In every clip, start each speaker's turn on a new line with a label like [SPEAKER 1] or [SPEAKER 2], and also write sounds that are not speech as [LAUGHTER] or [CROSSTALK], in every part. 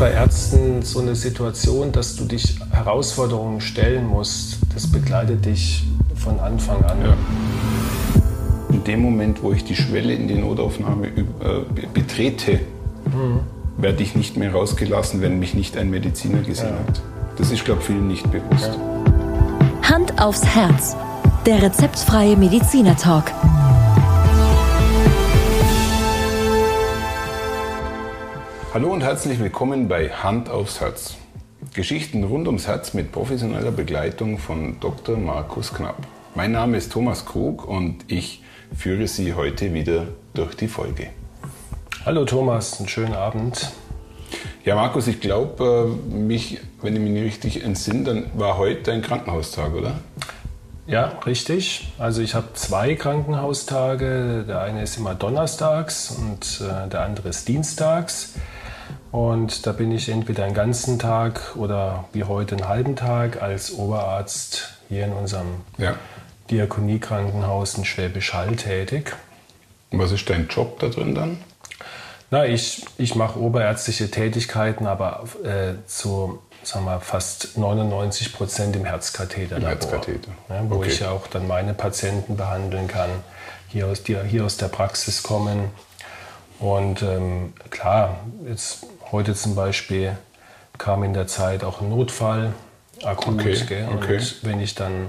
[SPEAKER 1] bei Ärzten so eine Situation, dass du dich Herausforderungen stellen musst. Das begleitet dich von Anfang an. Ja.
[SPEAKER 2] In dem Moment, wo ich die Schwelle in die Notaufnahme äh, betrete, mhm. werde ich nicht mehr rausgelassen, wenn mich nicht ein Mediziner gesehen ja. hat. Das ist, glaube ich, vielen nicht bewusst.
[SPEAKER 3] Ja. Hand aufs Herz. Der rezeptfreie Mediziner
[SPEAKER 2] Hallo und herzlich willkommen bei Hand aufs Herz. Geschichten rund ums Herz mit professioneller Begleitung von Dr. Markus Knapp. Mein Name ist Thomas Krug und ich führe Sie heute wieder durch die Folge.
[SPEAKER 1] Hallo Thomas, einen schönen Abend.
[SPEAKER 2] Ja, Markus, ich glaube, äh, mich, wenn ich mich nicht richtig entsinne, dann war heute ein Krankenhaustag, oder?
[SPEAKER 1] Ja, richtig. Also ich habe zwei Krankenhaustage. Der eine ist immer donnerstags und äh, der andere ist dienstags. Und da bin ich entweder einen ganzen Tag oder wie heute einen halben Tag als Oberarzt hier in unserem ja. Diakoniekrankenhaus in Schwäbisch Hall tätig.
[SPEAKER 2] Und was ist dein Job da drin dann?
[SPEAKER 1] Na, ich, ich mache oberärztliche Tätigkeiten, aber äh, zu sagen wir, fast 99 Prozent im Herzkatheter. Im
[SPEAKER 2] Herzkatheter.
[SPEAKER 1] Ja, wo okay. ich ja auch dann meine Patienten behandeln kann, hier aus, die hier aus der Praxis kommen. Und ähm, klar, jetzt Heute zum Beispiel kam in der Zeit auch ein Notfall, akut. Okay, gell? Und okay. wenn ich dann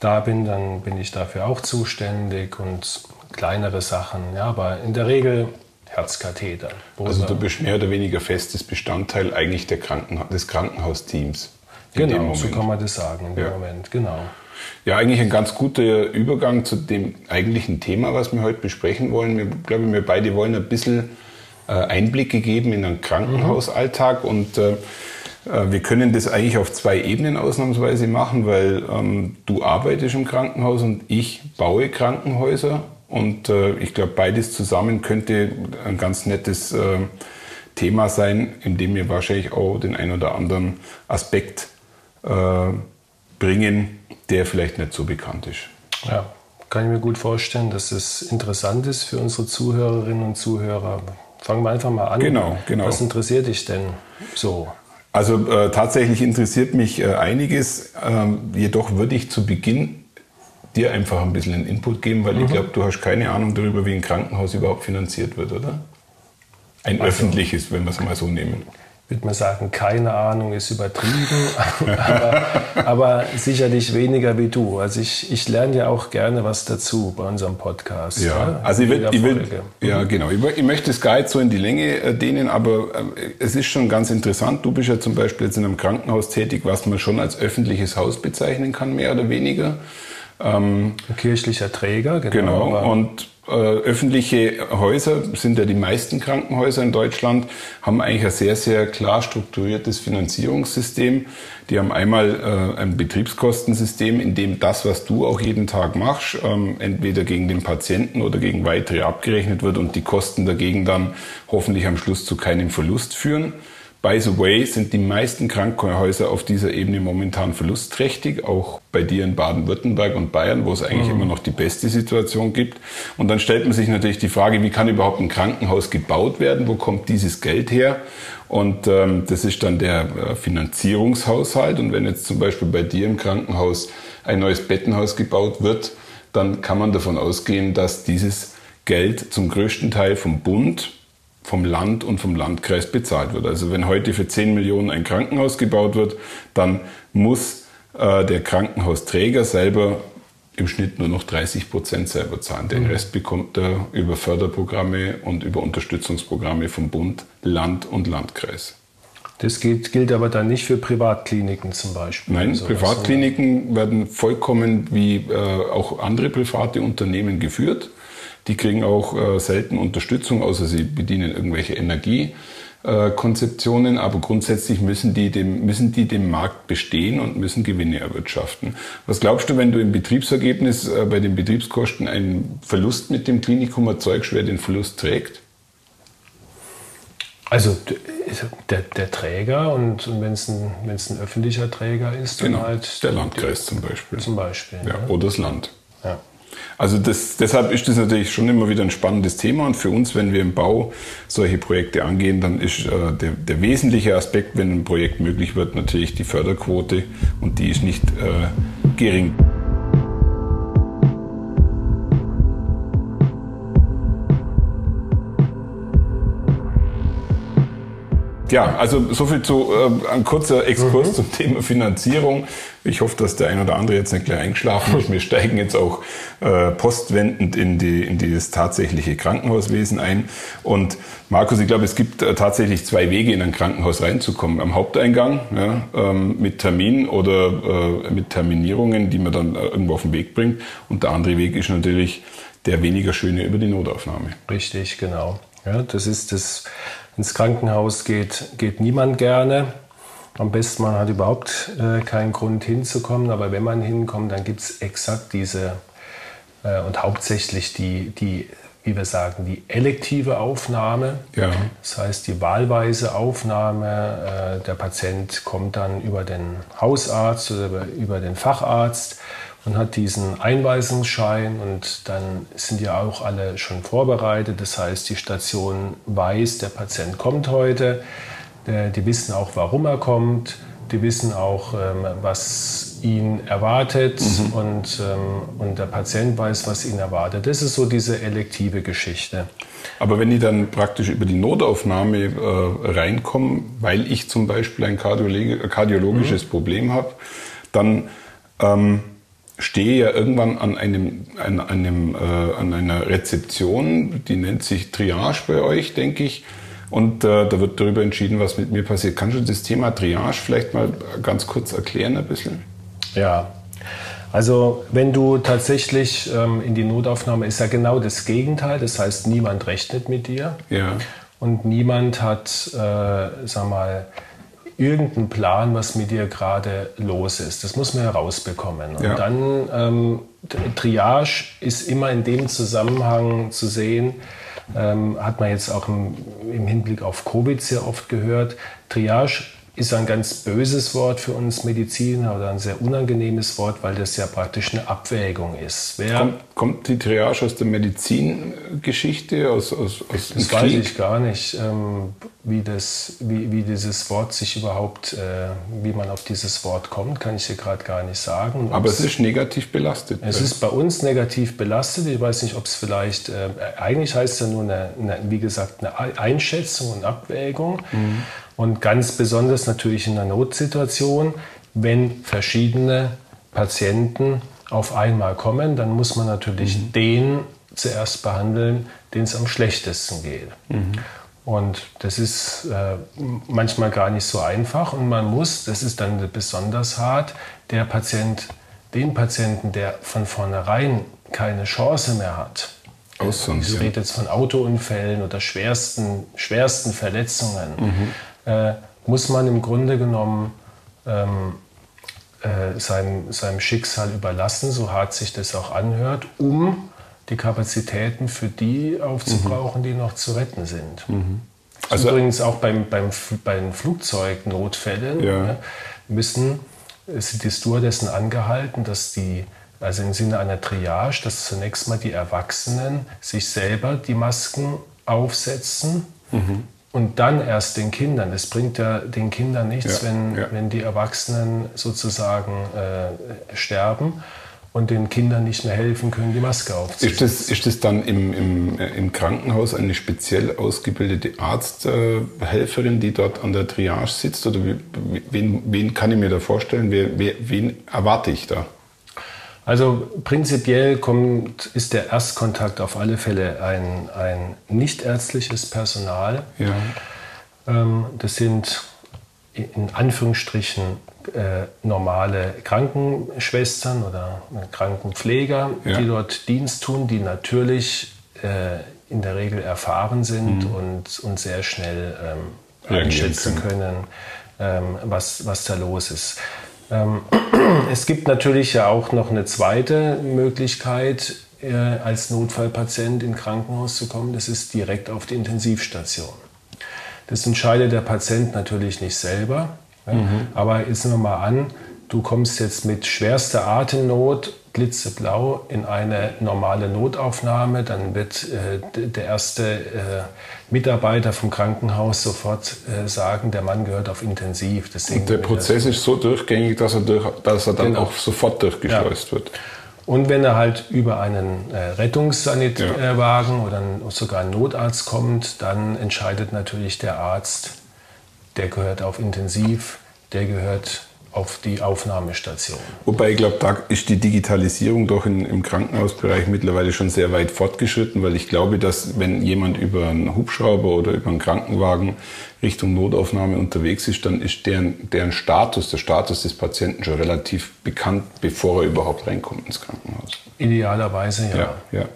[SPEAKER 1] da bin, dann bin ich dafür auch zuständig und kleinere Sachen. Ja, aber in der Regel Herzkatheter.
[SPEAKER 2] Also du bist mehr oder weniger festes Bestandteil eigentlich der Krankenha des Krankenhausteams.
[SPEAKER 1] Genau, so kann man das sagen in dem ja. Moment, genau.
[SPEAKER 2] Ja, eigentlich ein ganz guter Übergang zu dem eigentlichen Thema, was wir heute besprechen wollen. Wir, glaube, wir beide wollen ein bisschen Einblick gegeben in den Krankenhausalltag und äh, äh, wir können das eigentlich auf zwei Ebenen ausnahmsweise machen, weil ähm, du arbeitest im Krankenhaus und ich baue Krankenhäuser. Und äh, ich glaube, beides zusammen könnte ein ganz nettes äh, Thema sein, in dem wir wahrscheinlich auch den ein oder anderen Aspekt äh, bringen, der vielleicht nicht so bekannt ist.
[SPEAKER 1] Ja, kann ich mir gut vorstellen, dass es interessant ist für unsere Zuhörerinnen und Zuhörer. Fangen wir einfach mal an.
[SPEAKER 2] Genau, genau.
[SPEAKER 1] Was interessiert dich denn so?
[SPEAKER 2] Also äh, tatsächlich interessiert mich äh, einiges. Ähm, jedoch würde ich zu Beginn dir einfach ein bisschen einen Input geben, weil mhm. ich glaube, du hast keine Ahnung darüber, wie ein Krankenhaus überhaupt finanziert wird, oder? Ein also, öffentliches, wenn wir es mal so nehmen
[SPEAKER 1] würde man sagen, keine Ahnung ist übertrieben, [LAUGHS] aber, aber, sicherlich weniger wie du. Also ich, ich lerne ja auch gerne was dazu bei unserem Podcast.
[SPEAKER 2] Ja, ja also ich will, ich will, ja genau, ich, ich, möchte es gar nicht so in die Länge äh, dehnen, aber äh, es ist schon ganz interessant. Du bist ja zum Beispiel jetzt in einem Krankenhaus tätig, was man schon als öffentliches Haus bezeichnen kann, mehr oder weniger.
[SPEAKER 1] Ähm, kirchlicher Träger,
[SPEAKER 2] genau. genau und öffentliche Häuser sind ja die meisten Krankenhäuser in Deutschland, haben eigentlich ein sehr, sehr klar strukturiertes Finanzierungssystem. Die haben einmal äh, ein Betriebskostensystem, in dem das, was du auch jeden Tag machst, ähm, entweder gegen den Patienten oder gegen weitere abgerechnet wird und die Kosten dagegen dann hoffentlich am Schluss zu keinem Verlust führen. By the way sind die meisten Krankenhäuser auf dieser Ebene momentan verlustträchtig, auch bei dir in Baden-Württemberg und Bayern, wo es eigentlich mhm. immer noch die beste Situation gibt. Und dann stellt man sich natürlich die Frage, wie kann überhaupt ein Krankenhaus gebaut werden? Wo kommt dieses Geld her? Und ähm, das ist dann der äh, Finanzierungshaushalt. Und wenn jetzt zum Beispiel bei dir im Krankenhaus ein neues Bettenhaus gebaut wird, dann kann man davon ausgehen, dass dieses Geld zum größten Teil vom Bund vom Land und vom Landkreis bezahlt wird. Also wenn heute für 10 Millionen ein Krankenhaus gebaut wird, dann muss äh, der Krankenhausträger selber im Schnitt nur noch 30 Prozent selber zahlen. Den mhm. Rest bekommt er über Förderprogramme und über Unterstützungsprogramme vom Bund, Land und Landkreis.
[SPEAKER 1] Das gilt, gilt aber dann nicht für Privatkliniken zum Beispiel.
[SPEAKER 2] Nein, Privatkliniken werden vollkommen wie äh, auch andere private Unternehmen geführt. Die kriegen auch äh, selten Unterstützung, außer sie bedienen irgendwelche Energiekonzeptionen. aber grundsätzlich müssen die, dem, müssen die dem Markt bestehen und müssen Gewinne erwirtschaften. Was glaubst du, wenn du im Betriebsergebnis äh, bei den Betriebskosten einen Verlust mit dem Klinikum erzeugst, wer den Verlust trägt?
[SPEAKER 1] Also der, der Träger und, und wenn es ein, ein öffentlicher Träger ist,
[SPEAKER 2] dann genau, halt der Landkreis zum Beispiel.
[SPEAKER 1] Zum Beispiel.
[SPEAKER 2] Ja, ja. Oder das Land. Ja. Also das, deshalb ist das natürlich schon immer wieder ein spannendes Thema und für uns, wenn wir im Bau solche Projekte angehen, dann ist äh, der, der, wesentliche Aspekt, wenn ein Projekt möglich wird, natürlich die Förderquote und die ist nicht äh, gering. Ja, also soviel zu äh, ein kurzer Exkurs mhm. zum Thema Finanzierung. Ich hoffe, dass der ein oder andere jetzt nicht gleich eingeschlafen ist. Wir steigen jetzt auch äh, postwendend in, die, in dieses tatsächliche Krankenhauswesen ein. Und Markus, ich glaube, es gibt äh, tatsächlich zwei Wege, in ein Krankenhaus reinzukommen. Am Haupteingang ja, ähm, mit Termin oder äh, mit Terminierungen, die man dann äh, irgendwo auf den Weg bringt. Und der andere Weg ist natürlich der weniger schöne über die Notaufnahme.
[SPEAKER 1] Richtig, genau. Ja, das ist das ins Krankenhaus geht, geht niemand gerne. Am besten, man hat überhaupt äh, keinen Grund hinzukommen, aber wenn man hinkommt, dann gibt es exakt diese äh, und hauptsächlich die, die, wie wir sagen, die elektive Aufnahme. Ja. Das heißt, die wahlweise Aufnahme. Äh, der Patient kommt dann über den Hausarzt oder über, über den Facharzt und hat diesen Einweisungsschein und dann sind ja auch alle schon vorbereitet. Das heißt, die Station weiß, der Patient kommt heute. Die wissen auch, warum er kommt. Die wissen auch, ähm, was ihn erwartet mhm. und, ähm, und der Patient weiß, was ihn erwartet. Das ist so diese elektive Geschichte.
[SPEAKER 2] Aber wenn die dann praktisch über die Notaufnahme äh, reinkommen, weil ich zum Beispiel ein kardiologisches mhm. Problem habe, dann ähm, stehe ja irgendwann an, einem, an, einem, äh, an einer Rezeption, die nennt sich Triage bei euch, denke ich. Und äh, da wird darüber entschieden, was mit mir passiert. Kannst du das Thema Triage vielleicht mal ganz kurz erklären ein bisschen?
[SPEAKER 1] Ja, also wenn du tatsächlich ähm, in die Notaufnahme ist ja genau das Gegenteil. Das heißt, niemand rechnet mit dir. Ja. Und niemand hat, äh, sag mal, irgendeinen Plan, was mit dir gerade los ist. Das muss man herausbekommen. Und ja. dann ähm, Triage ist immer in dem Zusammenhang zu sehen, ähm, hat man jetzt auch im, im Hinblick auf Covid sehr oft gehört. Triage ist ein ganz böses Wort für uns Mediziner oder ein sehr unangenehmes Wort, weil das ja praktisch eine Abwägung ist.
[SPEAKER 2] Kommt, kommt, die Triage aus der Medizingeschichte? Aus, aus, aus
[SPEAKER 1] das weiß ich gar nicht, ähm, wie, das, wie, wie dieses Wort sich überhaupt, äh, wie man auf dieses Wort kommt, kann ich dir gerade gar nicht sagen.
[SPEAKER 2] Aber es ist negativ belastet.
[SPEAKER 1] Es ist bei uns negativ belastet. Ich weiß nicht, ob es vielleicht, äh, eigentlich heißt es ja nur, eine, eine, wie gesagt, eine Einschätzung und Abwägung. Mhm. Und ganz besonders natürlich in einer Notsituation, wenn verschiedene Patienten auf einmal kommen, dann muss man natürlich mhm. den zuerst behandeln, den es am schlechtesten geht. Mhm. Und das ist äh, manchmal gar nicht so einfach und man muss, das ist dann besonders hart, der Patient, den Patienten, der von vornherein keine Chance mehr hat, ich rede jetzt von Autounfällen oder schwersten, schwersten Verletzungen, mhm äh, muss man im Grunde genommen ähm, äh, seinem, seinem Schicksal überlassen, so hart sich das auch anhört, um die Kapazitäten für die aufzubrauchen, mhm. die noch zu retten sind. Mhm. Also übrigens auch beim, beim, bei den Flugzeugnotfällen ja. ne, müssen sind die Stewardessen angehalten, dass die also im Sinne einer Triage, dass zunächst mal die Erwachsenen sich selber die Masken aufsetzen, mhm und dann erst den Kindern. Es bringt ja den Kindern nichts, ja, wenn, ja. wenn die Erwachsenen sozusagen äh, sterben und den Kindern nicht mehr helfen können, die Maske aufzusetzen.
[SPEAKER 2] Ist das, ist das dann im, im, im Krankenhaus eine speziell ausgebildete Arzthelferin, die dort an der Triage sitzt? Oder wen, wen kann ich mir da vorstellen? Wer, wer, wen erwarte ich da?
[SPEAKER 1] Also prinzipiell kommt, ist der Erstkontakt auf alle Fälle ein, ein nichtärztliches Personal. Ja. Ähm, das sind in Anführungsstrichen äh, normale Krankenschwestern oder Krankenpfleger, ja. die dort Dienst tun, die natürlich äh, in der Regel erfahren sind mhm. und, und sehr schnell ähm, einschätzen können, ähm, was, was da los ist. Ähm, [CLEARS THROAT] es gibt natürlich ja auch noch eine zweite Möglichkeit, äh, als Notfallpatient in Krankenhaus zu kommen. Das ist direkt auf die Intensivstation. Das entscheidet der Patient natürlich nicht selber. Mhm. Aber jetzt nehmen wir mal an, du kommst jetzt mit schwerster Atemnot blitzeblau in eine normale Notaufnahme. Dann wird äh, der erste äh, Mitarbeiter vom Krankenhaus sofort äh, sagen, der Mann gehört auf Intensiv.
[SPEAKER 2] Deswegen Und der Prozess ist so durchgängig, dass er, durch, dass er dann genau. auch sofort durchgeschleust ja. wird.
[SPEAKER 1] Und wenn er halt über einen äh, Rettungssanitärwagen ja. oder sogar einen Notarzt kommt, dann entscheidet natürlich der Arzt, der gehört auf Intensiv, der gehört auf die Aufnahmestation.
[SPEAKER 2] Wobei ich glaube, da ist die Digitalisierung doch in, im Krankenhausbereich mittlerweile schon sehr weit fortgeschritten, weil ich glaube, dass wenn jemand über einen Hubschrauber oder über einen Krankenwagen Richtung Notaufnahme unterwegs ist, dann ist deren, deren Status, der Status des Patienten schon relativ bekannt, bevor er überhaupt reinkommt ins Krankenhaus.
[SPEAKER 1] Idealerweise ja. ja, ja.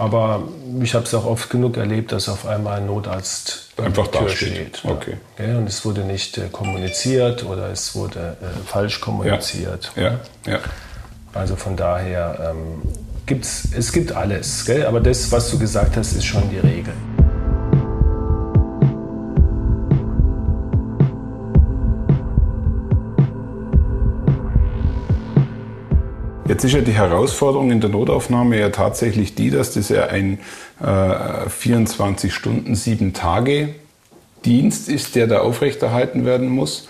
[SPEAKER 1] Aber ich habe es auch oft genug erlebt, dass auf einmal ein Notarzt
[SPEAKER 2] einfach da steht. steht.
[SPEAKER 1] Okay. Ja, und es wurde nicht äh, kommuniziert oder es wurde äh, falsch kommuniziert.
[SPEAKER 2] Ja. ja. ja.
[SPEAKER 1] Also von daher ähm, gibt's es gibt alles, gell? aber das, was du gesagt hast, ist schon die Regel.
[SPEAKER 2] Jetzt ist ja die Herausforderung in der Notaufnahme ja tatsächlich die, dass das ja ein äh, 24 Stunden, sieben Tage Dienst ist, der da aufrechterhalten werden muss.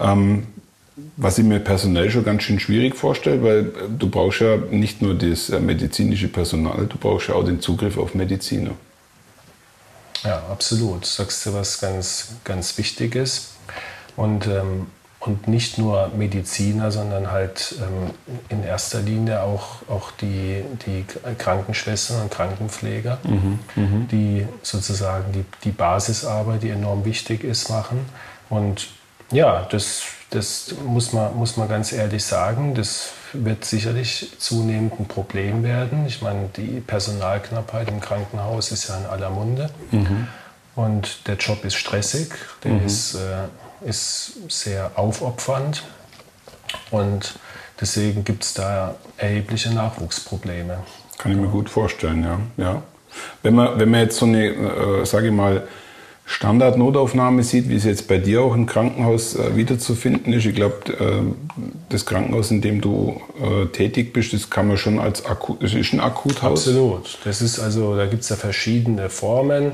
[SPEAKER 2] Ähm, was ich mir personell schon ganz schön schwierig vorstelle, weil du brauchst ja nicht nur das äh, medizinische Personal, du brauchst ja auch den Zugriff auf Mediziner.
[SPEAKER 1] Ja, absolut. Sagst du was ganz, ganz Wichtiges. Und ähm, und nicht nur Mediziner, sondern halt ähm, in erster Linie auch, auch die, die Krankenschwestern und Krankenpfleger, mhm, mhm, die sozusagen die, die Basisarbeit, die enorm wichtig ist, machen. Und ja, das, das muss, man, muss man ganz ehrlich sagen, das wird sicherlich zunehmend ein Problem werden. Ich meine, die Personalknappheit im Krankenhaus ist ja in aller Munde. Mhm. Und der Job ist stressig, der mhm. ist... Äh, ist sehr aufopfernd und deswegen gibt es da erhebliche Nachwuchsprobleme.
[SPEAKER 2] Kann ich mir gut vorstellen, ja. ja. Wenn, man, wenn man jetzt so eine, äh, sage ich mal, Standardnotaufnahme sieht, wie es jetzt bei dir auch im Krankenhaus äh, wiederzufinden ist. Ich glaube, äh, das Krankenhaus, in dem du äh, tätig bist, das kann man schon als Akut, das ist ein Akuthaus.
[SPEAKER 1] Absolut. Das ist also, da gibt es ja verschiedene Formen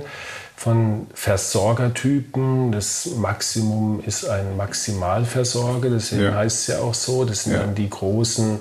[SPEAKER 1] von Versorgertypen. Das Maximum ist ein Maximalversorger, deswegen ja. heißt es ja auch so. Das sind ja. dann die großen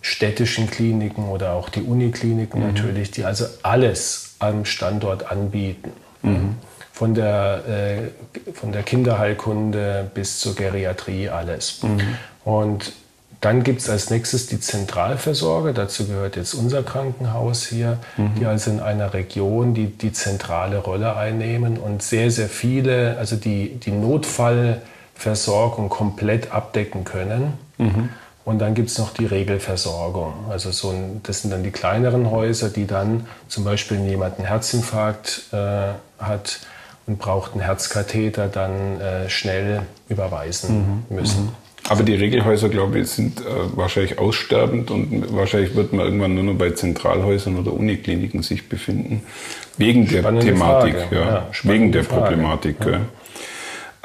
[SPEAKER 1] städtischen Kliniken oder auch die Unikliniken mhm. natürlich, die also alles am Standort anbieten. Mhm. Von, der, äh, von der Kinderheilkunde bis zur Geriatrie alles. Mhm. Und dann gibt es als nächstes die Zentralversorger, dazu gehört jetzt unser Krankenhaus hier, mhm. die also in einer Region die, die zentrale Rolle einnehmen und sehr, sehr viele, also die, die Notfallversorgung komplett abdecken können. Mhm. Und dann gibt es noch die Regelversorgung. Also so ein, das sind dann die kleineren Häuser, die dann zum Beispiel, wenn jemand einen Herzinfarkt äh, hat und braucht einen Herzkatheter, dann äh, schnell überweisen mhm. müssen.
[SPEAKER 2] Aber die Regelhäuser, glaube ich, sind äh, wahrscheinlich aussterbend und wahrscheinlich wird man irgendwann nur noch bei Zentralhäusern oder Unikliniken sich befinden. Wegen der Spannende Thematik, Frage. ja. ja wegen der Frage. Problematik. Ja.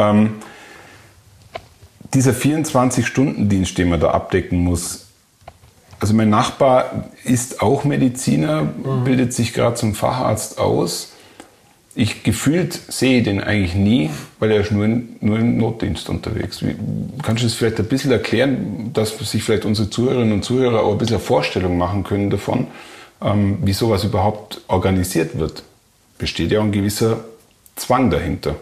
[SPEAKER 2] Ähm, dieser 24-Stunden-Dienst, den man da abdecken muss, also mein Nachbar ist auch Mediziner, mhm. bildet sich gerade zum Facharzt aus ich gefühlt sehe den eigentlich nie, weil er ist nur, in, nur im Notdienst unterwegs. Wie, kannst du das vielleicht ein bisschen erklären, dass sich vielleicht unsere Zuhörerinnen und Zuhörer auch ein bisschen eine Vorstellung machen können davon, ähm, wie sowas überhaupt organisiert wird? Besteht ja auch ein gewisser Zwang dahinter.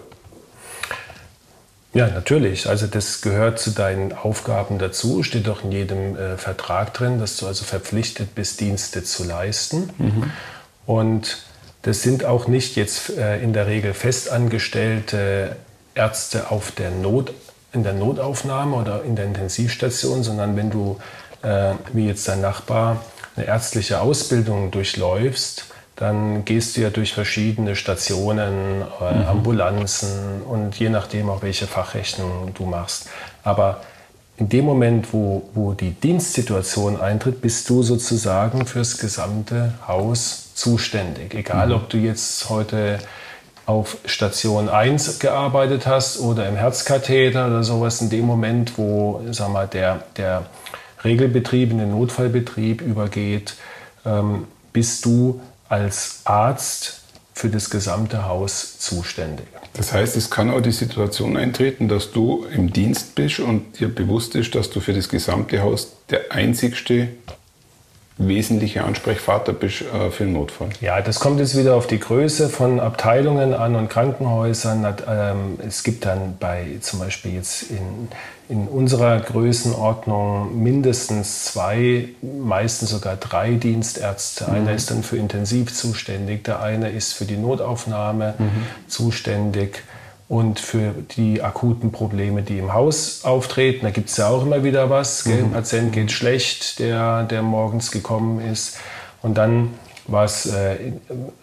[SPEAKER 1] Ja, natürlich. Also das gehört zu deinen Aufgaben dazu. Steht doch in jedem äh, Vertrag drin, dass du also verpflichtet bist, Dienste zu leisten. Mhm. Und das sind auch nicht jetzt äh, in der Regel festangestellte Ärzte auf der Not, in der Notaufnahme oder in der Intensivstation, sondern wenn du, äh, wie jetzt dein Nachbar, eine ärztliche Ausbildung durchläufst, dann gehst du ja durch verschiedene Stationen, äh, mhm. Ambulanzen und je nachdem auch welche Fachrechnung du machst. Aber in dem Moment, wo, wo die Dienstsituation eintritt, bist du sozusagen fürs gesamte Haus zuständig. Egal, mhm. ob du jetzt heute auf Station 1 gearbeitet hast oder im Herzkatheter oder sowas, in dem Moment, wo sag mal, der, der Regelbetrieb in den Notfallbetrieb übergeht, ähm, bist du als Arzt für das gesamte Haus zuständig.
[SPEAKER 2] Das heißt, es kann auch die Situation eintreten, dass du im Dienst bist und dir bewusst ist, dass du für das gesamte Haus der einzigste wesentliche Ansprechvater bist äh, für den Notfall.
[SPEAKER 1] Ja, das kommt jetzt wieder auf die Größe von Abteilungen an und Krankenhäusern. Ähm, es gibt dann bei zum Beispiel jetzt in, in unserer Größenordnung mindestens zwei, meistens sogar drei Dienstärzte. Mhm. Einer ist dann für Intensiv zuständig, der eine ist für die Notaufnahme mhm. zuständig und für die akuten Probleme, die im Haus auftreten. Da gibt es ja auch immer wieder was. Mhm. Ein Patient geht schlecht, der, der morgens gekommen ist. Und dann war es äh,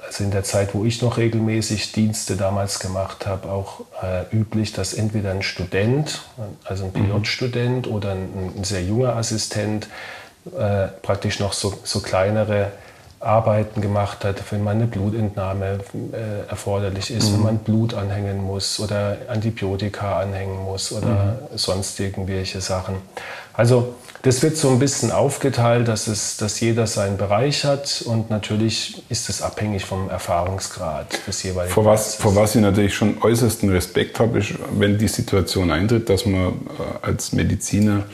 [SPEAKER 1] also in der Zeit, wo ich noch regelmäßig Dienste damals gemacht habe, auch äh, üblich, dass entweder ein Student, also ein mhm. Pilotstudent oder ein, ein sehr junger Assistent äh, praktisch noch so, so kleinere Arbeiten gemacht hat, wenn man eine Blutentnahme äh, erforderlich ist, mhm. wenn man Blut anhängen muss oder Antibiotika anhängen muss oder mhm. sonst irgendwelche Sachen. Also das wird so ein bisschen aufgeteilt, dass, es, dass jeder seinen Bereich hat und natürlich ist es abhängig vom Erfahrungsgrad des jeweiligen.
[SPEAKER 2] Vor was, vor was ich natürlich schon äußersten Respekt habe, ist, wenn die Situation eintritt, dass man äh, als Mediziner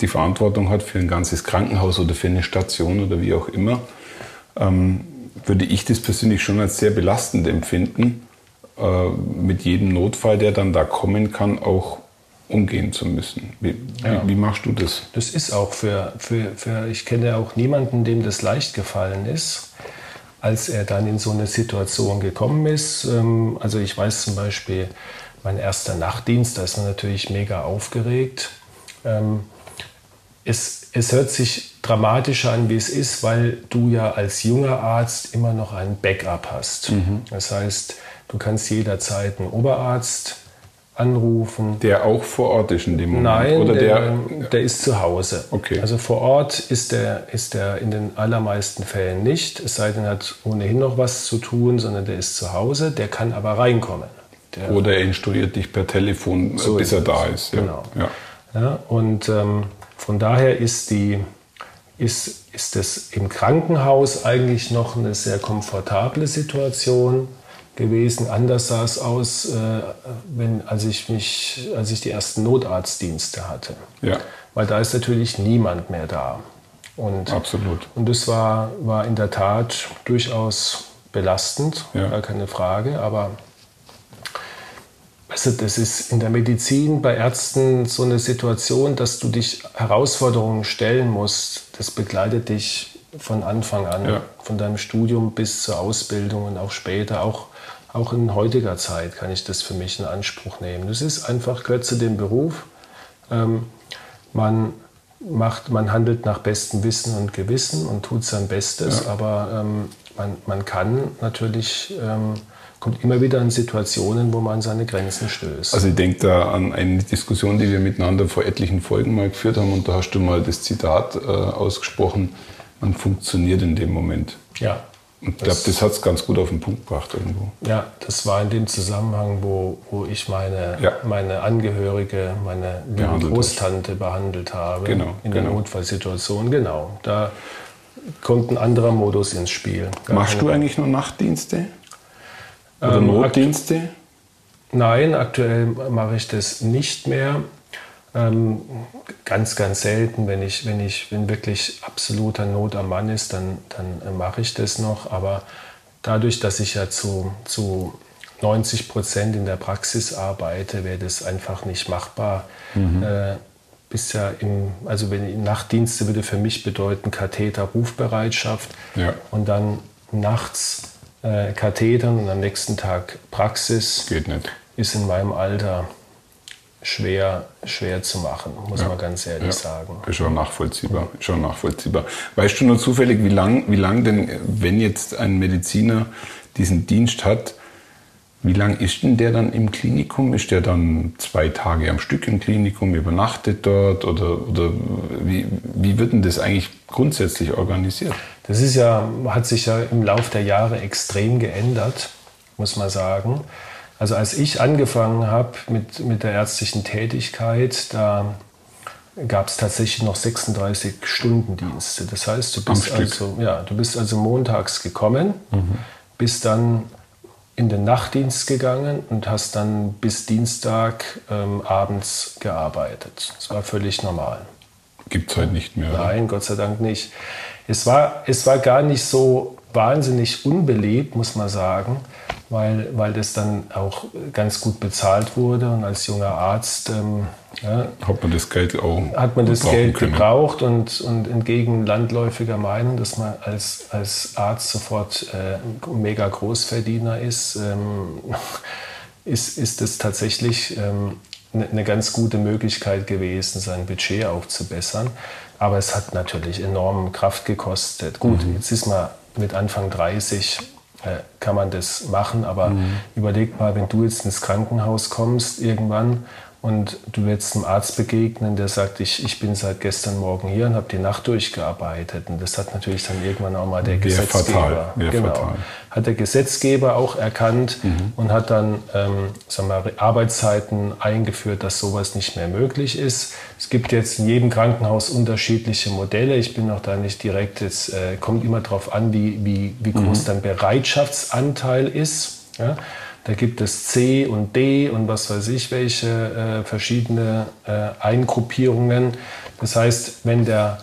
[SPEAKER 2] die Verantwortung hat für ein ganzes Krankenhaus oder für eine Station oder wie auch immer ähm, würde ich das persönlich schon als sehr belastend empfinden, äh, mit jedem Notfall, der dann da kommen kann, auch umgehen zu müssen. Wie, ja. wie, wie, machst du das?
[SPEAKER 1] Das ist auch für, für, für, ich kenne auch niemanden, dem das leicht gefallen ist, als er dann in so eine Situation gekommen ist. Ähm, also ich weiß zum Beispiel, mein erster Nachtdienst, da ist man natürlich mega aufgeregt. Ähm, es, es hört sich dramatischer an, wie es ist, weil du ja als junger Arzt immer noch ein Backup hast. Mhm. Das heißt, du kannst jederzeit einen Oberarzt anrufen.
[SPEAKER 2] Der auch vor Ort ist in dem Moment?
[SPEAKER 1] Nein, Oder der, der, der ist zu Hause.
[SPEAKER 2] Okay.
[SPEAKER 1] Also vor Ort ist der, ist der in den allermeisten Fällen nicht, es sei denn, er hat ohnehin noch was zu tun, sondern der ist zu Hause, der kann aber reinkommen. Der,
[SPEAKER 2] Oder er instruiert dich per Telefon, so bis er da ist.
[SPEAKER 1] Ja. Genau. Ja. Ja, und ähm, von daher ist, die, ist, ist es im Krankenhaus eigentlich noch eine sehr komfortable Situation gewesen. Anders sah es aus, äh, wenn, als, ich mich, als ich die ersten Notarztdienste hatte.
[SPEAKER 2] Ja.
[SPEAKER 1] Weil da ist natürlich niemand mehr da. Und,
[SPEAKER 2] Absolut.
[SPEAKER 1] Und das war, war in der Tat durchaus belastend, ja. gar keine Frage. Aber also das ist in der Medizin bei Ärzten so eine Situation, dass du dich Herausforderungen stellen musst. Das begleitet dich von Anfang an, ja. von deinem Studium bis zur Ausbildung und auch später, auch, auch in heutiger Zeit kann ich das für mich in Anspruch nehmen. Das ist einfach, gehört zu dem Beruf. Ähm, man, macht, man handelt nach bestem Wissen und Gewissen und tut sein Bestes, ja. aber ähm, man, man kann natürlich... Ähm, kommt immer wieder in Situationen, wo man seine Grenzen stößt.
[SPEAKER 2] Also ich denke da an eine Diskussion, die wir miteinander vor etlichen Folgen mal geführt haben und da hast du mal das Zitat äh, ausgesprochen, man funktioniert in dem Moment.
[SPEAKER 1] Ja.
[SPEAKER 2] Und ich glaube, das hat es ganz gut auf den Punkt gebracht irgendwo.
[SPEAKER 1] Ja, das war in dem Zusammenhang, wo, wo ich meine, ja. meine Angehörige, meine behandelt Großtante hast. behandelt habe.
[SPEAKER 2] Genau,
[SPEAKER 1] in
[SPEAKER 2] genau.
[SPEAKER 1] der Notfallsituation, genau. Da kommt ein anderer Modus ins Spiel.
[SPEAKER 2] Machst du eigentlich nur Nachtdienste? Oder ähm, Notdienste?
[SPEAKER 1] Nein, aktuell mache ich das nicht mehr. Ähm, ganz, ganz selten, wenn ich, wenn ich, wenn wirklich absoluter Not am Mann ist, dann, dann mache ich das noch. Aber dadurch, dass ich ja zu, zu 90 Prozent in der Praxis arbeite, wäre das einfach nicht machbar. Mhm. Äh, bist ja im, also wenn Nachtdienste würde für mich bedeuten Katheter Rufbereitschaft
[SPEAKER 2] ja.
[SPEAKER 1] und dann nachts äh, Kathetern und am nächsten Tag Praxis.
[SPEAKER 2] Geht nicht.
[SPEAKER 1] Ist in meinem Alter schwer, schwer zu machen, muss
[SPEAKER 2] ja.
[SPEAKER 1] man ganz ehrlich ja. sagen.
[SPEAKER 2] Ist schon nachvollziehbar. Ist schon nachvollziehbar. Weißt du nur zufällig, wie lang, wie lang denn, wenn jetzt ein Mediziner diesen Dienst hat, wie lang ist denn der dann im Klinikum? Ist der dann zwei Tage am Stück im Klinikum, übernachtet dort oder, oder wie, wie wird denn das eigentlich grundsätzlich organisiert?
[SPEAKER 1] Das ist ja, hat sich ja im Laufe der Jahre extrem geändert, muss man sagen. Also als ich angefangen habe mit, mit der ärztlichen Tätigkeit, da gab es tatsächlich noch 36 Stunden Dienste. Das heißt, du bist, also, ja, du bist also montags gekommen, mhm. bist dann in den Nachtdienst gegangen und hast dann bis Dienstag ähm, abends gearbeitet. Das war völlig normal.
[SPEAKER 2] Gibt es heute nicht mehr.
[SPEAKER 1] Nein, oder? Gott sei Dank nicht. Es war, es war gar nicht so wahnsinnig unbelebt, muss man sagen, weil, weil das dann auch ganz gut bezahlt wurde und als junger Arzt ähm,
[SPEAKER 2] ja, hat man das Geld auch
[SPEAKER 1] hat man das Geld können. gebraucht und, und entgegen landläufiger Meinung, dass man als, als Arzt sofort äh, mega Großverdiener ist, ähm, [LAUGHS] ist, ist das tatsächlich ähm, eine ne ganz gute Möglichkeit gewesen, sein Budget aufzubessern. Aber es hat natürlich enorm Kraft gekostet. Gut, mhm. jetzt ist man mit Anfang 30 äh, kann man das machen, aber mhm. überleg mal, wenn du jetzt ins Krankenhaus kommst irgendwann und du wirst einem Arzt begegnen, der sagt, ich, ich bin seit gestern Morgen hier und habe die Nacht durchgearbeitet. Und das hat natürlich dann irgendwann auch mal der Wäre Gesetzgeber. Fatal. genau, fatal. Hat der Gesetzgeber auch erkannt mhm. und hat dann ähm, sagen wir, Arbeitszeiten eingeführt, dass sowas nicht mehr möglich ist. Es gibt jetzt in jedem Krankenhaus unterschiedliche Modelle. Ich bin noch da nicht direkt, es äh, kommt immer darauf an, wie, wie, wie groß mhm. dein Bereitschaftsanteil ist. Ja? Da gibt es C und D und was weiß ich, welche äh, verschiedene äh, Eingruppierungen. Das heißt, wenn, der,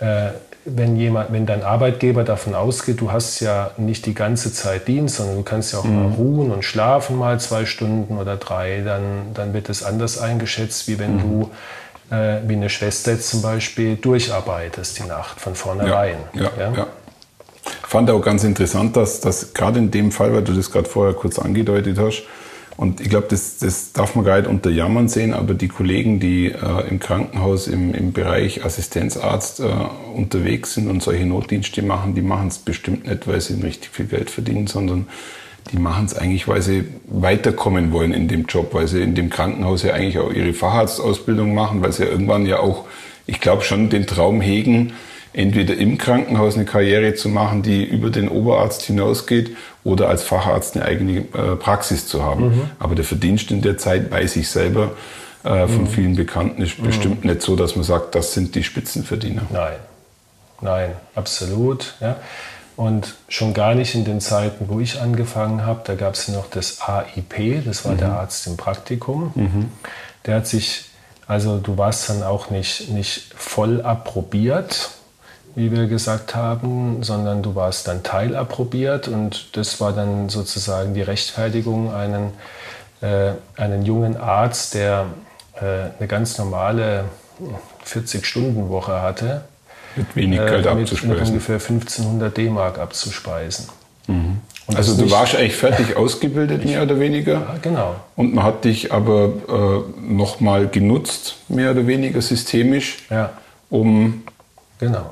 [SPEAKER 1] äh, wenn, jemand, wenn dein Arbeitgeber davon ausgeht, du hast ja nicht die ganze Zeit Dienst, sondern du kannst ja auch mhm. mal ruhen und schlafen mal zwei Stunden oder drei, dann, dann wird es anders eingeschätzt, wie wenn mhm. du äh, wie eine Schwester jetzt zum Beispiel durcharbeitest die Nacht von vornherein.
[SPEAKER 2] Ja, ja, ja. Fand auch ganz interessant, dass, dass gerade in dem Fall, weil du das gerade vorher kurz angedeutet hast, und ich glaube, das, das darf man gar nicht unter Jammern sehen, aber die Kollegen, die äh, im Krankenhaus im, im Bereich Assistenzarzt äh, unterwegs sind und solche Notdienste machen, die machen es bestimmt nicht, weil sie richtig viel Geld verdienen, sondern die machen es eigentlich, weil sie weiterkommen wollen in dem Job, weil sie in dem Krankenhaus ja eigentlich auch ihre Facharztausbildung machen, weil sie ja irgendwann ja auch, ich glaube schon, den Traum hegen, entweder im Krankenhaus eine Karriere zu machen, die über den Oberarzt hinausgeht, oder als Facharzt eine eigene äh, Praxis zu haben. Mhm. Aber der Verdienst in der Zeit, weiß ich selber, äh, von mhm. vielen Bekannten ist mhm. bestimmt nicht so, dass man sagt, das sind die Spitzenverdiener.
[SPEAKER 1] Nein, nein, absolut. Ja. Und schon gar nicht in den Zeiten, wo ich angefangen habe, da gab es noch das AIP, das war mhm. der Arzt im Praktikum. Mhm. Der hat sich, also du warst dann auch nicht, nicht voll approbiert, wie wir gesagt haben, sondern du warst dann teilapprobiert und das war dann sozusagen die Rechtfertigung, einen, äh, einen jungen Arzt, der äh, eine ganz normale 40-Stunden-Woche hatte,
[SPEAKER 2] mit wenig äh, Geld
[SPEAKER 1] äh, mit, abzuspeisen. Mit ungefähr 1500 D-Mark abzuspeisen.
[SPEAKER 2] Mhm. Also du warst eigentlich fertig ausgebildet, mehr oder weniger. Ja,
[SPEAKER 1] genau.
[SPEAKER 2] Und man hat dich aber äh, nochmal genutzt, mehr oder weniger systemisch,
[SPEAKER 1] ja.
[SPEAKER 2] um
[SPEAKER 1] genau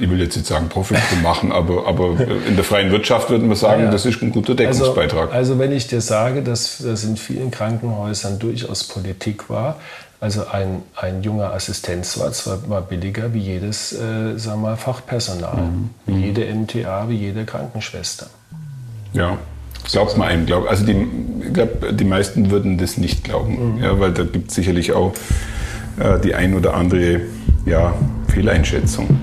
[SPEAKER 2] ich will jetzt nicht sagen Profit zu machen, aber, aber in der freien Wirtschaft würden wir sagen, ja, das ist ein guter Deckungsbeitrag.
[SPEAKER 1] Also, also, wenn ich dir sage, dass das in vielen Krankenhäusern durchaus Politik war, also ein, ein junger Assistenzarzt war, war billiger wie jedes äh, sagen wir, Fachpersonal, mhm. wie mhm. jede MTA, wie jede Krankenschwester.
[SPEAKER 2] Ja, glaubt man einem. Glaub, also die, ich glaube, die meisten würden das nicht glauben, mhm. ja, weil da gibt es sicherlich auch äh, die ein oder andere ja, Fehleinschätzung.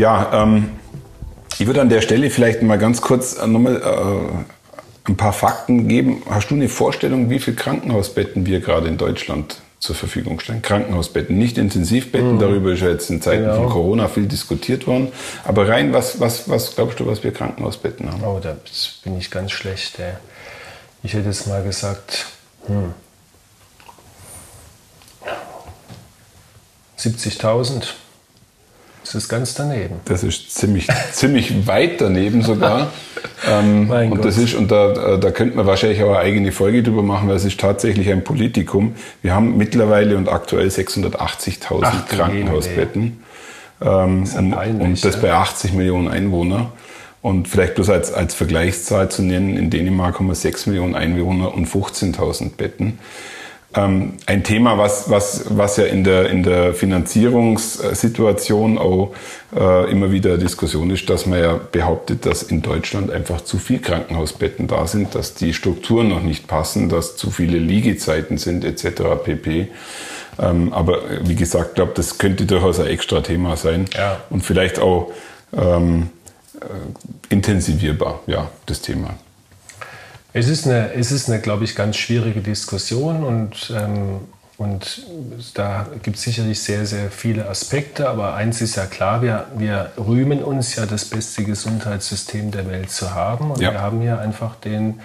[SPEAKER 2] Ja, ähm, ich würde an der Stelle vielleicht mal ganz kurz äh, nochmal äh, ein paar Fakten geben. Hast du eine Vorstellung, wie viele Krankenhausbetten wir gerade in Deutschland zur Verfügung stellen? Krankenhausbetten, nicht Intensivbetten, mhm. darüber ist ja jetzt in Zeiten genau. von Corona viel diskutiert worden. Aber rein, was, was, was glaubst du, was wir Krankenhausbetten haben?
[SPEAKER 1] Oh, da bin ich ganz schlecht. Ey. Ich hätte jetzt mal gesagt, hm. 70.000. Das ist ganz daneben.
[SPEAKER 2] Das ist ziemlich, [LAUGHS] ziemlich weit daneben sogar. [LAUGHS] ähm, und Gott. das ist, und da, da könnte man wahrscheinlich auch eine eigene Folge drüber machen, weil es ist tatsächlich ein Politikum. Wir haben mittlerweile und aktuell 680.000 Krankenhausbetten. Ähm, das und, peinlich, und, das ja. bei 80 Millionen Einwohnern. Und vielleicht bloß als, als Vergleichszahl zu nennen, in Dänemark haben wir 6 Millionen Einwohner und 15.000 Betten. Ähm, ein Thema, was, was, was ja in der, in der Finanzierungssituation auch äh, immer wieder Diskussion ist, dass man ja behauptet, dass in Deutschland einfach zu viel Krankenhausbetten da sind, dass die Strukturen noch nicht passen, dass zu viele Liegezeiten sind etc. pp. Ähm, aber wie gesagt, ich glaube, das könnte durchaus ein extra Thema sein ja. und vielleicht auch ähm, äh, intensivierbar, ja, das Thema.
[SPEAKER 1] Es ist eine, es ist eine, glaube ich, ganz schwierige Diskussion und, ähm, und da gibt es sicherlich sehr, sehr viele Aspekte. Aber eins ist ja klar, wir, wir rühmen uns ja, das beste Gesundheitssystem der Welt zu haben. Und ja. wir haben hier einfach den,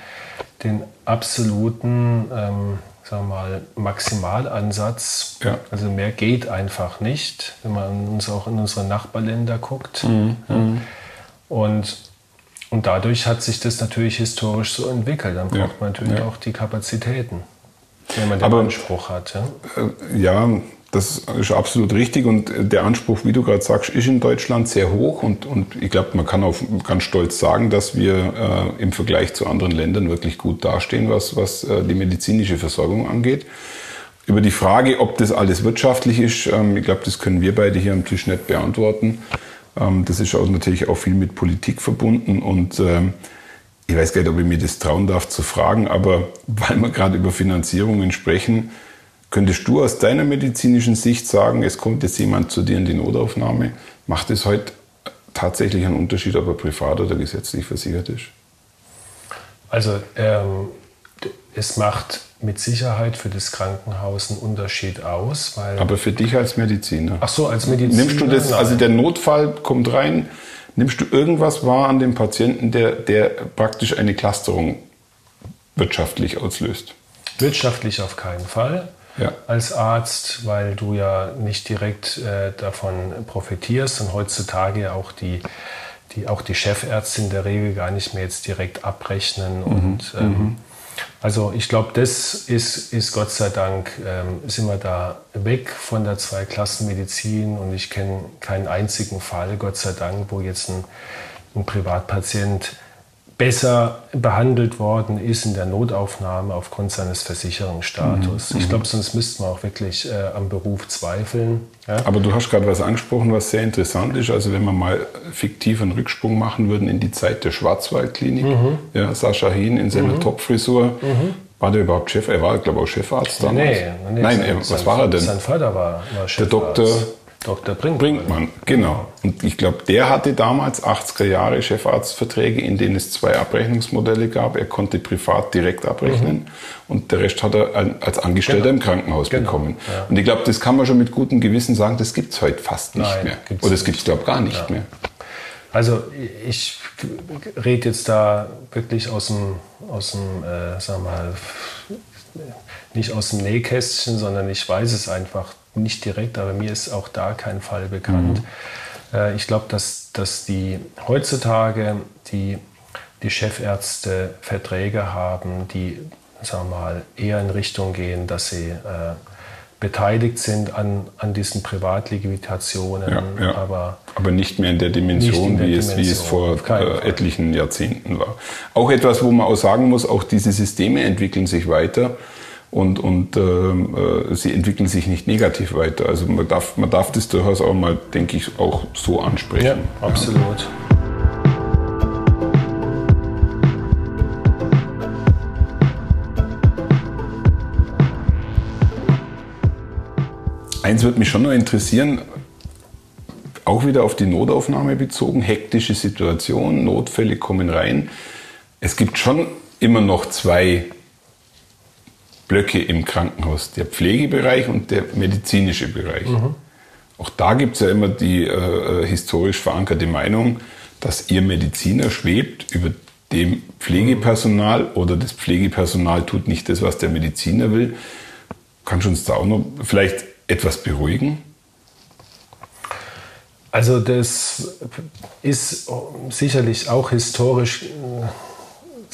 [SPEAKER 1] den absoluten ähm, sagen wir mal, Maximalansatz. Ja. Also mehr geht einfach nicht, wenn man uns auch in unsere Nachbarländer guckt. Mhm. Mhm. Und und dadurch hat sich das natürlich historisch so entwickelt. Dann braucht ja, man natürlich ja. auch die Kapazitäten, wenn man den Aber, Anspruch hat.
[SPEAKER 2] Ja? Äh, ja, das ist absolut richtig. Und der Anspruch, wie du gerade sagst, ist in Deutschland sehr hoch. Und, und ich glaube, man kann auch ganz stolz sagen, dass wir äh, im Vergleich zu anderen Ländern wirklich gut dastehen, was, was äh, die medizinische Versorgung angeht. Über die Frage, ob das alles wirtschaftlich ist, ähm, ich glaube, das können wir beide hier am Tisch nicht beantworten. Ähm, das ist auch natürlich auch viel mit Politik verbunden und ähm, ich weiß gar nicht, ob ich mir das trauen darf zu fragen, aber [LAUGHS] weil wir gerade über Finanzierungen sprechen, könntest du aus deiner medizinischen Sicht sagen, es kommt jetzt jemand zu dir in die Notaufnahme, macht es heute tatsächlich einen Unterschied, ob er privat oder gesetzlich versichert ist?
[SPEAKER 1] Also ähm, es macht mit Sicherheit für das Krankenhaus einen Unterschied aus.
[SPEAKER 2] Weil Aber für dich als Mediziner?
[SPEAKER 1] Ach so, als Mediziner.
[SPEAKER 2] Nimmst du das, also der Notfall kommt rein, nimmst du irgendwas wahr an dem Patienten, der, der praktisch eine Clusterung wirtschaftlich auslöst?
[SPEAKER 1] Wirtschaftlich auf keinen Fall. Ja. Als Arzt, weil du ja nicht direkt äh, davon profitierst und heutzutage auch die die auch die Chefärztin in der Regel gar nicht mehr jetzt direkt abrechnen mhm. und ähm, mhm. Also ich glaube, das ist, ist Gott sei Dank, ähm, sind wir da weg von der Zweiklassenmedizin und ich kenne keinen einzigen Fall, Gott sei Dank, wo jetzt ein, ein Privatpatient besser behandelt worden ist in der Notaufnahme aufgrund seines Versicherungsstatus. Mhm. Ich glaube, sonst müsste man auch wirklich äh, am Beruf zweifeln.
[SPEAKER 2] Ja? Aber du hast gerade was angesprochen, was sehr interessant ist. Also wenn wir mal fiktiv einen Rücksprung machen würden in die Zeit der Schwarzwaldklinik, mhm. ja, Sascha Hien in seiner mhm. Topfrisur, mhm. war der überhaupt Chef? Er war, glaube ich, auch Chefarzt damals. Nee, nee, Nein, sein, was war er denn?
[SPEAKER 1] Sein Vater war, war
[SPEAKER 2] Chefarzt. Der Doktor
[SPEAKER 1] Dr. Brinkmann.
[SPEAKER 2] Brinkmann, genau. Und ich glaube, der hatte damals 80er Jahre Chefarztverträge, in denen es zwei Abrechnungsmodelle gab. Er konnte privat direkt abrechnen mhm. und der Rest hat er als Angestellter genau. im Krankenhaus genau. bekommen. Ja. Und ich glaube, das kann man schon mit gutem Gewissen sagen, das gibt es heute fast nicht Nein, mehr. Oder das gibt es, glaube ich, gar nicht ja. mehr.
[SPEAKER 1] Also ich rede jetzt da wirklich aus dem, aus dem äh, sag mal, nicht aus dem Nähkästchen, sondern ich weiß es einfach nicht direkt, aber mir ist auch da kein Fall bekannt. Mhm. Äh, ich glaube, dass, dass die heutzutage die, die Chefärzte Verträge haben, die sagen wir mal, eher in Richtung gehen, dass sie äh, beteiligt sind an, an diesen Privatlegitimationen. Ja,
[SPEAKER 2] ja. Aber, aber nicht mehr in der Dimension, in der wie, Dimension, es, wie es vor äh, etlichen Jahrzehnten war. Auch etwas, wo man auch sagen muss, auch diese Systeme entwickeln sich weiter und, und ähm, äh, sie entwickeln sich nicht negativ weiter. Also man darf, man darf das durchaus auch mal, denke ich, auch so ansprechen. Ja,
[SPEAKER 1] absolut. Ja.
[SPEAKER 2] Eins würde mich schon noch interessieren, auch wieder auf die Notaufnahme bezogen, hektische Situation, Notfälle kommen rein. Es gibt schon immer noch zwei Blöcke im Krankenhaus, der Pflegebereich und der medizinische Bereich. Mhm. Auch da gibt es ja immer die äh, äh, historisch verankerte Meinung, dass ihr Mediziner schwebt über dem Pflegepersonal oder das Pflegepersonal tut nicht das, was der Mediziner will. Kannst du uns da auch noch vielleicht etwas beruhigen?
[SPEAKER 1] Also das ist sicherlich auch historisch äh,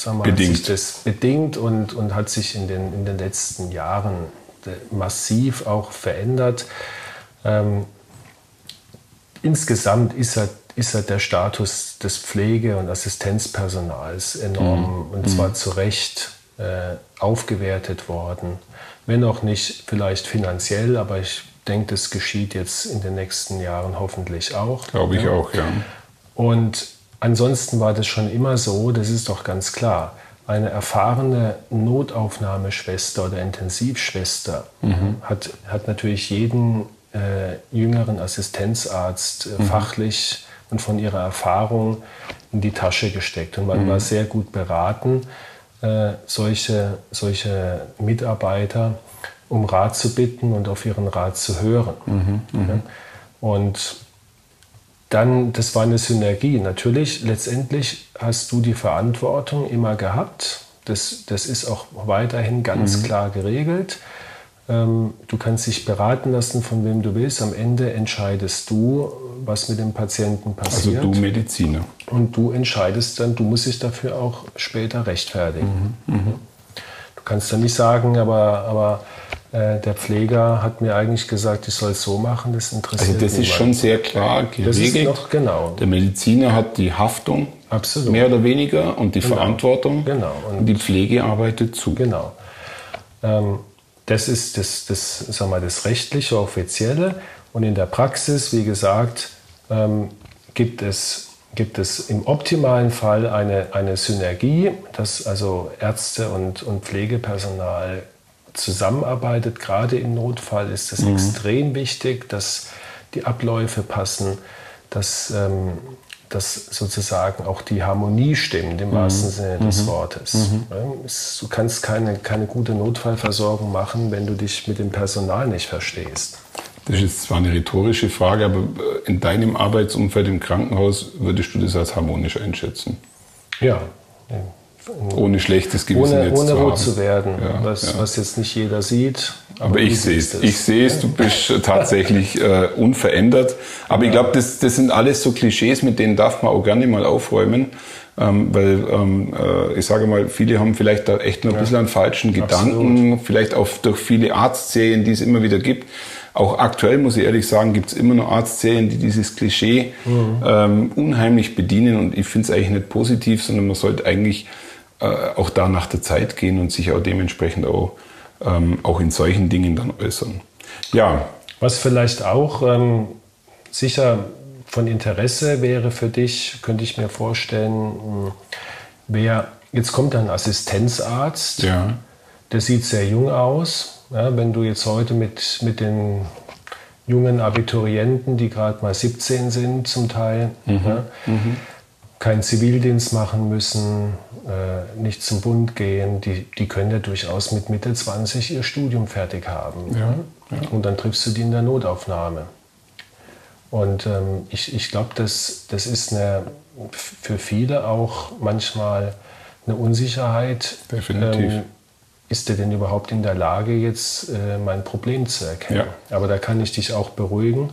[SPEAKER 1] sagen wir, bedingt. Hat sich das bedingt und, und hat sich in den, in den letzten Jahren massiv auch verändert. Ähm, insgesamt ist er, ist er der Status des Pflege- und Assistenzpersonals enorm mhm. und zwar mhm. zu Recht äh, aufgewertet worden. Wenn auch nicht vielleicht finanziell, aber ich denke, das geschieht jetzt in den nächsten Jahren hoffentlich auch.
[SPEAKER 2] Glaube ich ja. auch, ja.
[SPEAKER 1] Und ansonsten war das schon immer so, das ist doch ganz klar. Eine erfahrene Notaufnahmeschwester oder Intensivschwester mhm. hat, hat natürlich jeden äh, jüngeren Assistenzarzt äh, mhm. fachlich und von ihrer Erfahrung in die Tasche gesteckt. Und man mhm. war sehr gut beraten, äh, solche, solche Mitarbeiter um Rat zu bitten und auf ihren Rat zu hören. Mhm, ja. Und dann, das war eine Synergie. Natürlich, letztendlich hast du die Verantwortung immer gehabt. Das, das ist auch weiterhin ganz mhm. klar geregelt. Ähm, du kannst dich beraten lassen, von wem du willst. Am Ende entscheidest du, was mit dem Patienten passiert.
[SPEAKER 2] Also du Mediziner.
[SPEAKER 1] Und du entscheidest dann, du musst dich dafür auch später rechtfertigen. Mhm. Mhm. Du kannst dann nicht sagen, aber, aber äh, der Pfleger hat mir eigentlich gesagt, ich soll es so machen, das interessiert
[SPEAKER 2] mich. Also das
[SPEAKER 1] niemand.
[SPEAKER 2] ist schon sehr klar geregelt.
[SPEAKER 1] Noch, genau.
[SPEAKER 2] Der Mediziner hat die Haftung, Absolut. mehr oder weniger, und die genau. Verantwortung.
[SPEAKER 1] Genau.
[SPEAKER 2] Und, und, die Pflege arbeitet zu.
[SPEAKER 1] Genau. Ähm, das ist das, das, sag mal, das rechtliche, offizielle. Und in der Praxis, wie gesagt, ähm, gibt, es, gibt es im optimalen Fall eine, eine Synergie, dass also Ärzte und, und Pflegepersonal zusammenarbeitet. Gerade im Notfall ist es mhm. extrem wichtig, dass die Abläufe passen, dass, ähm, dass sozusagen auch die Harmonie stimmt, im mhm. wahrsten Sinne des mhm. Wortes. Mhm. du kannst keine, keine gute Notfallversorgung machen, wenn du dich mit dem Personal nicht verstehst.
[SPEAKER 2] Das ist zwar eine rhetorische Frage, aber äh, in deinem Arbeitsumfeld im Krankenhaus würdest du das als harmonisch einschätzen?
[SPEAKER 1] Ja,
[SPEAKER 2] ohne schlechtes Gewissen
[SPEAKER 1] ohne, jetzt ohne zu rot zu werden, ja, was, ja. was, jetzt nicht jeder sieht.
[SPEAKER 2] Aber, aber ich sehe es. Ich sehe es, du bist [LAUGHS] tatsächlich äh, unverändert. Aber ja. ich glaube, das, das sind alles so Klischees, mit denen darf man auch gerne mal aufräumen. Ähm, weil ähm, äh, ich sage mal, viele haben vielleicht da echt noch ein bisschen einen falschen Gedanken, Absolut. vielleicht auch durch viele Arztserien, die es immer wieder gibt. Auch aktuell, muss ich ehrlich sagen, gibt es immer noch Arztserien, die dieses Klischee mhm. ähm, unheimlich bedienen und ich finde es eigentlich nicht positiv, sondern man sollte eigentlich auch da nach der Zeit gehen und sich auch dementsprechend auch, ähm, auch in solchen Dingen dann äußern.
[SPEAKER 1] Ja. Was vielleicht auch ähm, sicher von Interesse wäre für dich, könnte ich mir vorstellen, wer, jetzt kommt ein Assistenzarzt,
[SPEAKER 2] ja.
[SPEAKER 1] der sieht sehr jung aus. Ja, wenn du jetzt heute mit, mit den jungen Abiturienten, die gerade mal 17 sind zum Teil, mhm. Ja, mhm keinen Zivildienst machen müssen, äh, nicht zum Bund gehen, die, die können ja durchaus mit Mitte 20 ihr Studium fertig haben. Ja, ja. Und dann triffst du die in der Notaufnahme. Und ähm, ich, ich glaube, das, das ist eine, für viele auch manchmal eine Unsicherheit.
[SPEAKER 2] Definitiv. Ähm,
[SPEAKER 1] ist er denn überhaupt in der Lage, jetzt äh, mein Problem zu erkennen? Ja. Aber da kann ich dich auch beruhigen,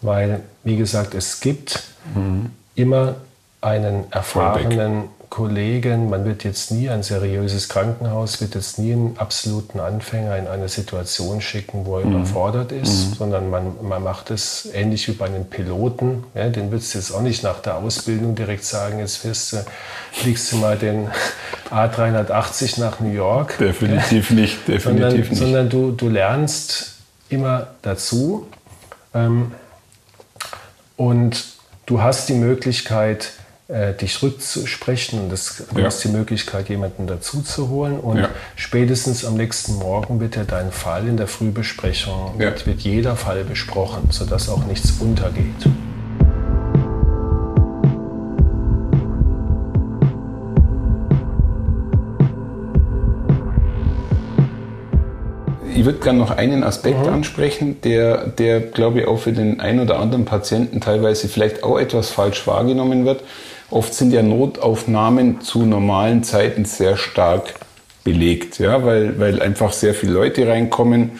[SPEAKER 1] weil, wie gesagt, es gibt mhm. immer einen erfahrenen Kollegen, man wird jetzt nie ein seriöses Krankenhaus, wird jetzt nie einen absoluten Anfänger in eine Situation schicken, wo er mhm. überfordert ist, mhm. sondern man, man macht es ähnlich wie bei einem Piloten. Ja, den würdest du jetzt auch nicht nach der Ausbildung direkt sagen, jetzt fährst du, fliegst du mal den [LAUGHS] A380 nach New York.
[SPEAKER 2] Definitiv ja? nicht, definitiv
[SPEAKER 1] sondern,
[SPEAKER 2] nicht.
[SPEAKER 1] Sondern du, du lernst immer dazu ähm, und du hast die Möglichkeit, dich rückzusprechen und das, du ja. hast die Möglichkeit, jemanden dazu zu holen und ja. spätestens am nächsten Morgen wird ja dein Fall in der Frühbesprechung, ja. wird, wird jeder Fall besprochen, sodass auch nichts untergeht.
[SPEAKER 2] Ich würde gerne noch einen Aspekt mhm. ansprechen, der, der, glaube ich, auch für den einen oder anderen Patienten teilweise vielleicht auch etwas falsch wahrgenommen wird. Oft sind ja Notaufnahmen zu normalen Zeiten sehr stark belegt, ja, weil, weil einfach sehr viele Leute reinkommen.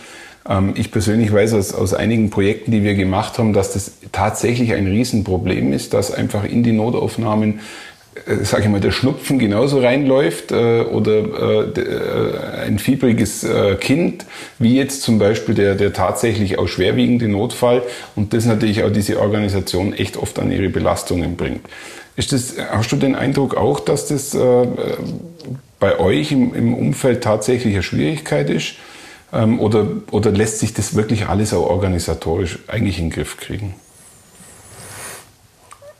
[SPEAKER 2] Ähm, ich persönlich weiß aus, aus einigen Projekten, die wir gemacht haben, dass das tatsächlich ein Riesenproblem ist, dass einfach in die Notaufnahmen äh, sage ich mal, der Schnupfen genauso reinläuft äh, oder äh, äh, ein fiebriges äh, Kind, wie jetzt zum Beispiel der, der tatsächlich auch schwerwiegende Notfall und das natürlich auch diese Organisation echt oft an ihre Belastungen bringt. Ist das, hast du den Eindruck auch, dass das äh, bei euch im, im Umfeld tatsächlich eine Schwierigkeit ist? Ähm, oder, oder lässt sich das wirklich alles auch organisatorisch eigentlich in den Griff kriegen?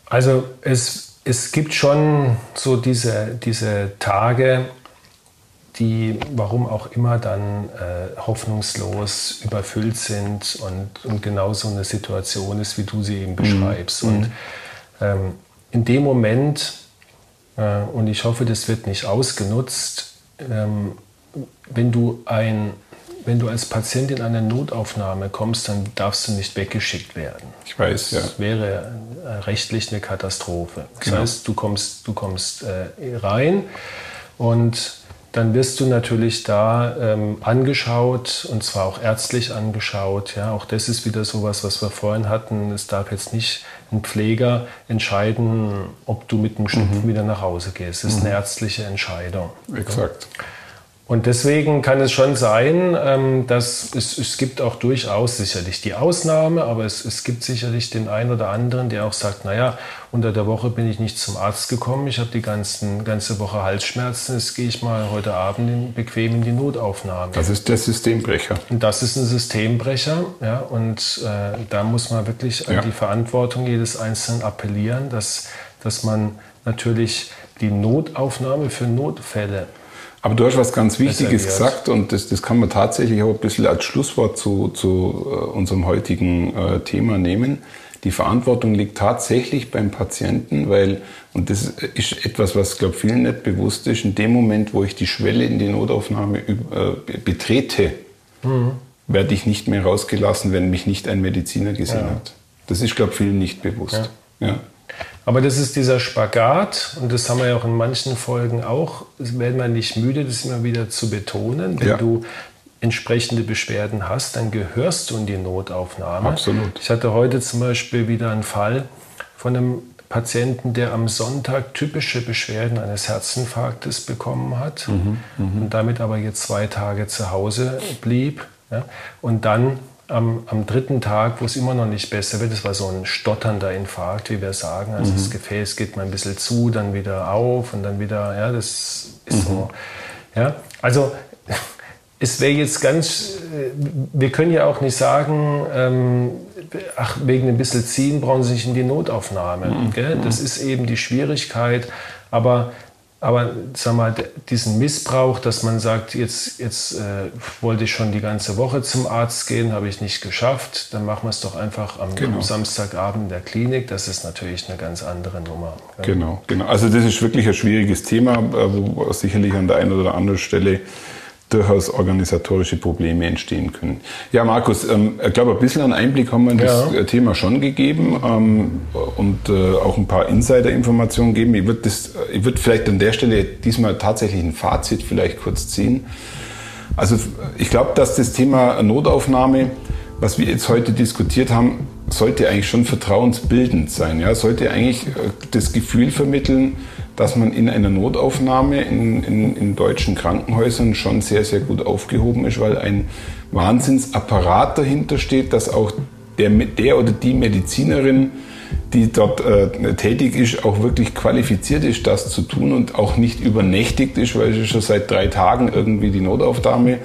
[SPEAKER 1] Also es, es gibt schon so diese, diese Tage, die, warum auch immer, dann äh, hoffnungslos überfüllt sind und, und genau so eine Situation ist, wie du sie eben beschreibst. Mhm. Und ähm, in dem Moment, äh, und ich hoffe, das wird nicht ausgenutzt, ähm, wenn du ein wenn du als Patient in eine Notaufnahme kommst, dann darfst du nicht weggeschickt werden.
[SPEAKER 2] Ich weiß, ja.
[SPEAKER 1] Das wäre äh, rechtlich eine Katastrophe. Das genau. heißt, du kommst, du kommst äh, rein und dann wirst du natürlich da ähm, angeschaut und zwar auch ärztlich angeschaut. Ja, auch das ist wieder sowas, was wir vorhin hatten. Es darf jetzt nicht ein Pfleger entscheiden, ob du mit dem Schnupfen mhm. wieder nach Hause gehst. Das ist mhm. eine ärztliche Entscheidung.
[SPEAKER 2] Exakt.
[SPEAKER 1] Ja. Und deswegen kann es schon sein, ähm, dass es, es gibt auch durchaus sicherlich die Ausnahme, aber es, es gibt sicherlich den einen oder anderen, der auch sagt, naja, unter der Woche bin ich nicht zum Arzt gekommen, ich habe die ganzen, ganze Woche Halsschmerzen, jetzt gehe ich mal heute Abend in, bequem in die Notaufnahme.
[SPEAKER 2] Das ist der Systembrecher.
[SPEAKER 1] Und das ist ein Systembrecher, ja, und äh, da muss man wirklich an ja. die Verantwortung jedes Einzelnen appellieren, dass, dass man natürlich die Notaufnahme für Notfälle
[SPEAKER 2] aber du hast was ganz Wichtiges gesagt und das, das kann man tatsächlich auch ein bisschen als Schlusswort zu, zu äh, unserem heutigen äh, Thema nehmen. Die Verantwortung liegt tatsächlich beim Patienten, weil, und das ist etwas, was, glaube vielen nicht bewusst ist, in dem Moment, wo ich die Schwelle in die Notaufnahme äh, betrete, mhm. werde ich nicht mehr rausgelassen, wenn mich nicht ein Mediziner gesehen ja. hat. Das ist, glaube vielen nicht bewusst. Ja. ja.
[SPEAKER 1] Aber das ist dieser Spagat, und das haben wir ja auch in manchen Folgen auch, werden wir nicht müde, das immer wieder zu betonen. Wenn ja. du entsprechende Beschwerden hast, dann gehörst du in die Notaufnahme.
[SPEAKER 2] Absolut.
[SPEAKER 1] Ich hatte heute zum Beispiel wieder einen Fall von einem Patienten, der am Sonntag typische Beschwerden eines Herzinfarktes bekommen hat mhm, mhm. und damit aber jetzt zwei Tage zu Hause blieb. Ja, und dann am, am, dritten Tag, wo es immer noch nicht besser wird, das war so ein stotternder Infarkt, wie wir sagen. Also mhm. das Gefäß geht mal ein bisschen zu, dann wieder auf und dann wieder, ja, das ist mhm. so. Ja, also [LAUGHS] es wäre jetzt ganz, äh, wir können ja auch nicht sagen, ähm, ach, wegen ein bisschen ziehen brauchen Sie sich in die Notaufnahme. Mhm. Das ist eben die Schwierigkeit. Aber aber sag mal, diesen Missbrauch, dass man sagt, jetzt, jetzt äh, wollte ich schon die ganze Woche zum Arzt gehen, habe ich nicht geschafft, dann machen wir es doch einfach am, genau. am, Samstagabend in der Klinik. Das ist natürlich eine ganz andere Nummer.
[SPEAKER 2] Genau, genau. Also das ist wirklich ein schwieriges Thema, äh, wo sicherlich an der einen oder anderen Stelle durchaus organisatorische Probleme entstehen können. Ja, Markus, ähm, ich glaube, ein bisschen einen Einblick haben wir in das ja. Thema schon gegeben ähm, und äh, auch ein paar Insider-Informationen geben. Ich würde würd vielleicht an der Stelle diesmal tatsächlich ein Fazit vielleicht kurz ziehen. Also ich glaube, dass das Thema Notaufnahme, was wir jetzt heute diskutiert haben, sollte eigentlich schon vertrauensbildend sein. Ja, sollte eigentlich äh, das Gefühl vermitteln, dass man in einer Notaufnahme in, in, in, deutschen Krankenhäusern schon sehr, sehr gut aufgehoben ist, weil ein Wahnsinnsapparat dahinter steht, dass auch der, der oder die Medizinerin, die dort äh, tätig ist, auch wirklich qualifiziert ist, das zu tun und auch nicht übernächtigt ist, weil sie schon seit drei Tagen irgendwie die Notaufnahme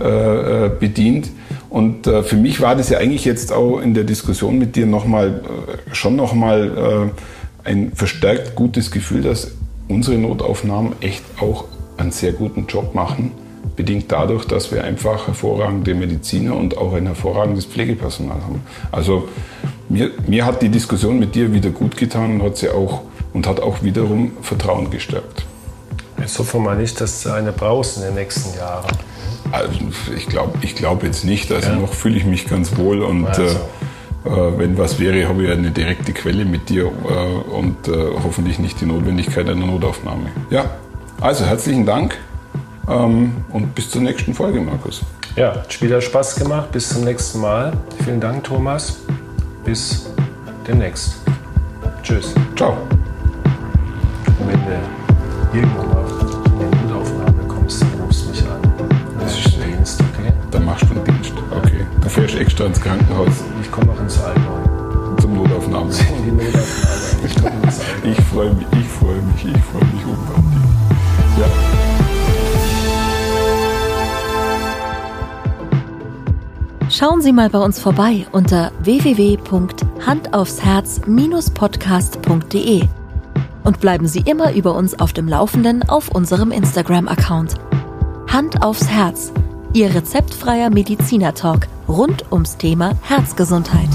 [SPEAKER 2] äh, äh bedient. Und äh, für mich war das ja eigentlich jetzt auch in der Diskussion mit dir nochmal, äh, schon nochmal äh, ein verstärkt gutes Gefühl, dass unsere Notaufnahmen echt auch einen sehr guten Job machen, bedingt dadurch, dass wir einfach hervorragende Mediziner und auch ein hervorragendes Pflegepersonal haben. Also mir, mir hat die Diskussion mit dir wieder gut getan und hat sie auch und hat auch wiederum Vertrauen gestärkt.
[SPEAKER 1] Jetzt hoffen wir mal nicht, dass du eine brauchst in den nächsten Jahren.
[SPEAKER 2] Also ich glaube ich glaub jetzt nicht. Also ja. noch fühle ich mich ganz wohl und also. äh, wenn was wäre, habe ich eine direkte Quelle mit dir äh, und äh, hoffentlich nicht die Notwendigkeit einer Notaufnahme. Ja, also herzlichen Dank ähm, und bis zur nächsten Folge, Markus.
[SPEAKER 1] Ja, hat wieder Spaß gemacht. Bis zum nächsten Mal. Vielen Dank, Thomas. Bis demnächst. Tschüss.
[SPEAKER 2] Ciao.
[SPEAKER 1] Und wenn du irgendwann mal in die Notaufnahme kommst, dann rufst du mich an.
[SPEAKER 2] Das ist Dienst, okay? Dann machst du einen Dienst. Okay. Du fährst extra ins Krankenhaus
[SPEAKER 1] komme auch ins Allgäu.
[SPEAKER 2] Zum Notaufnahmen.
[SPEAKER 1] In die
[SPEAKER 2] Ich komme ins Allgäu. Ich freue mich, ich freue mich, ich freue mich unbedingt. Ja.
[SPEAKER 3] Schauen Sie mal bei uns vorbei unter www.handaufsherz-podcast.de und bleiben Sie immer über uns auf dem Laufenden auf unserem Instagram-Account. Hand aufs Herz Ihr rezeptfreier Mediziner-Talk rund ums Thema Herzgesundheit.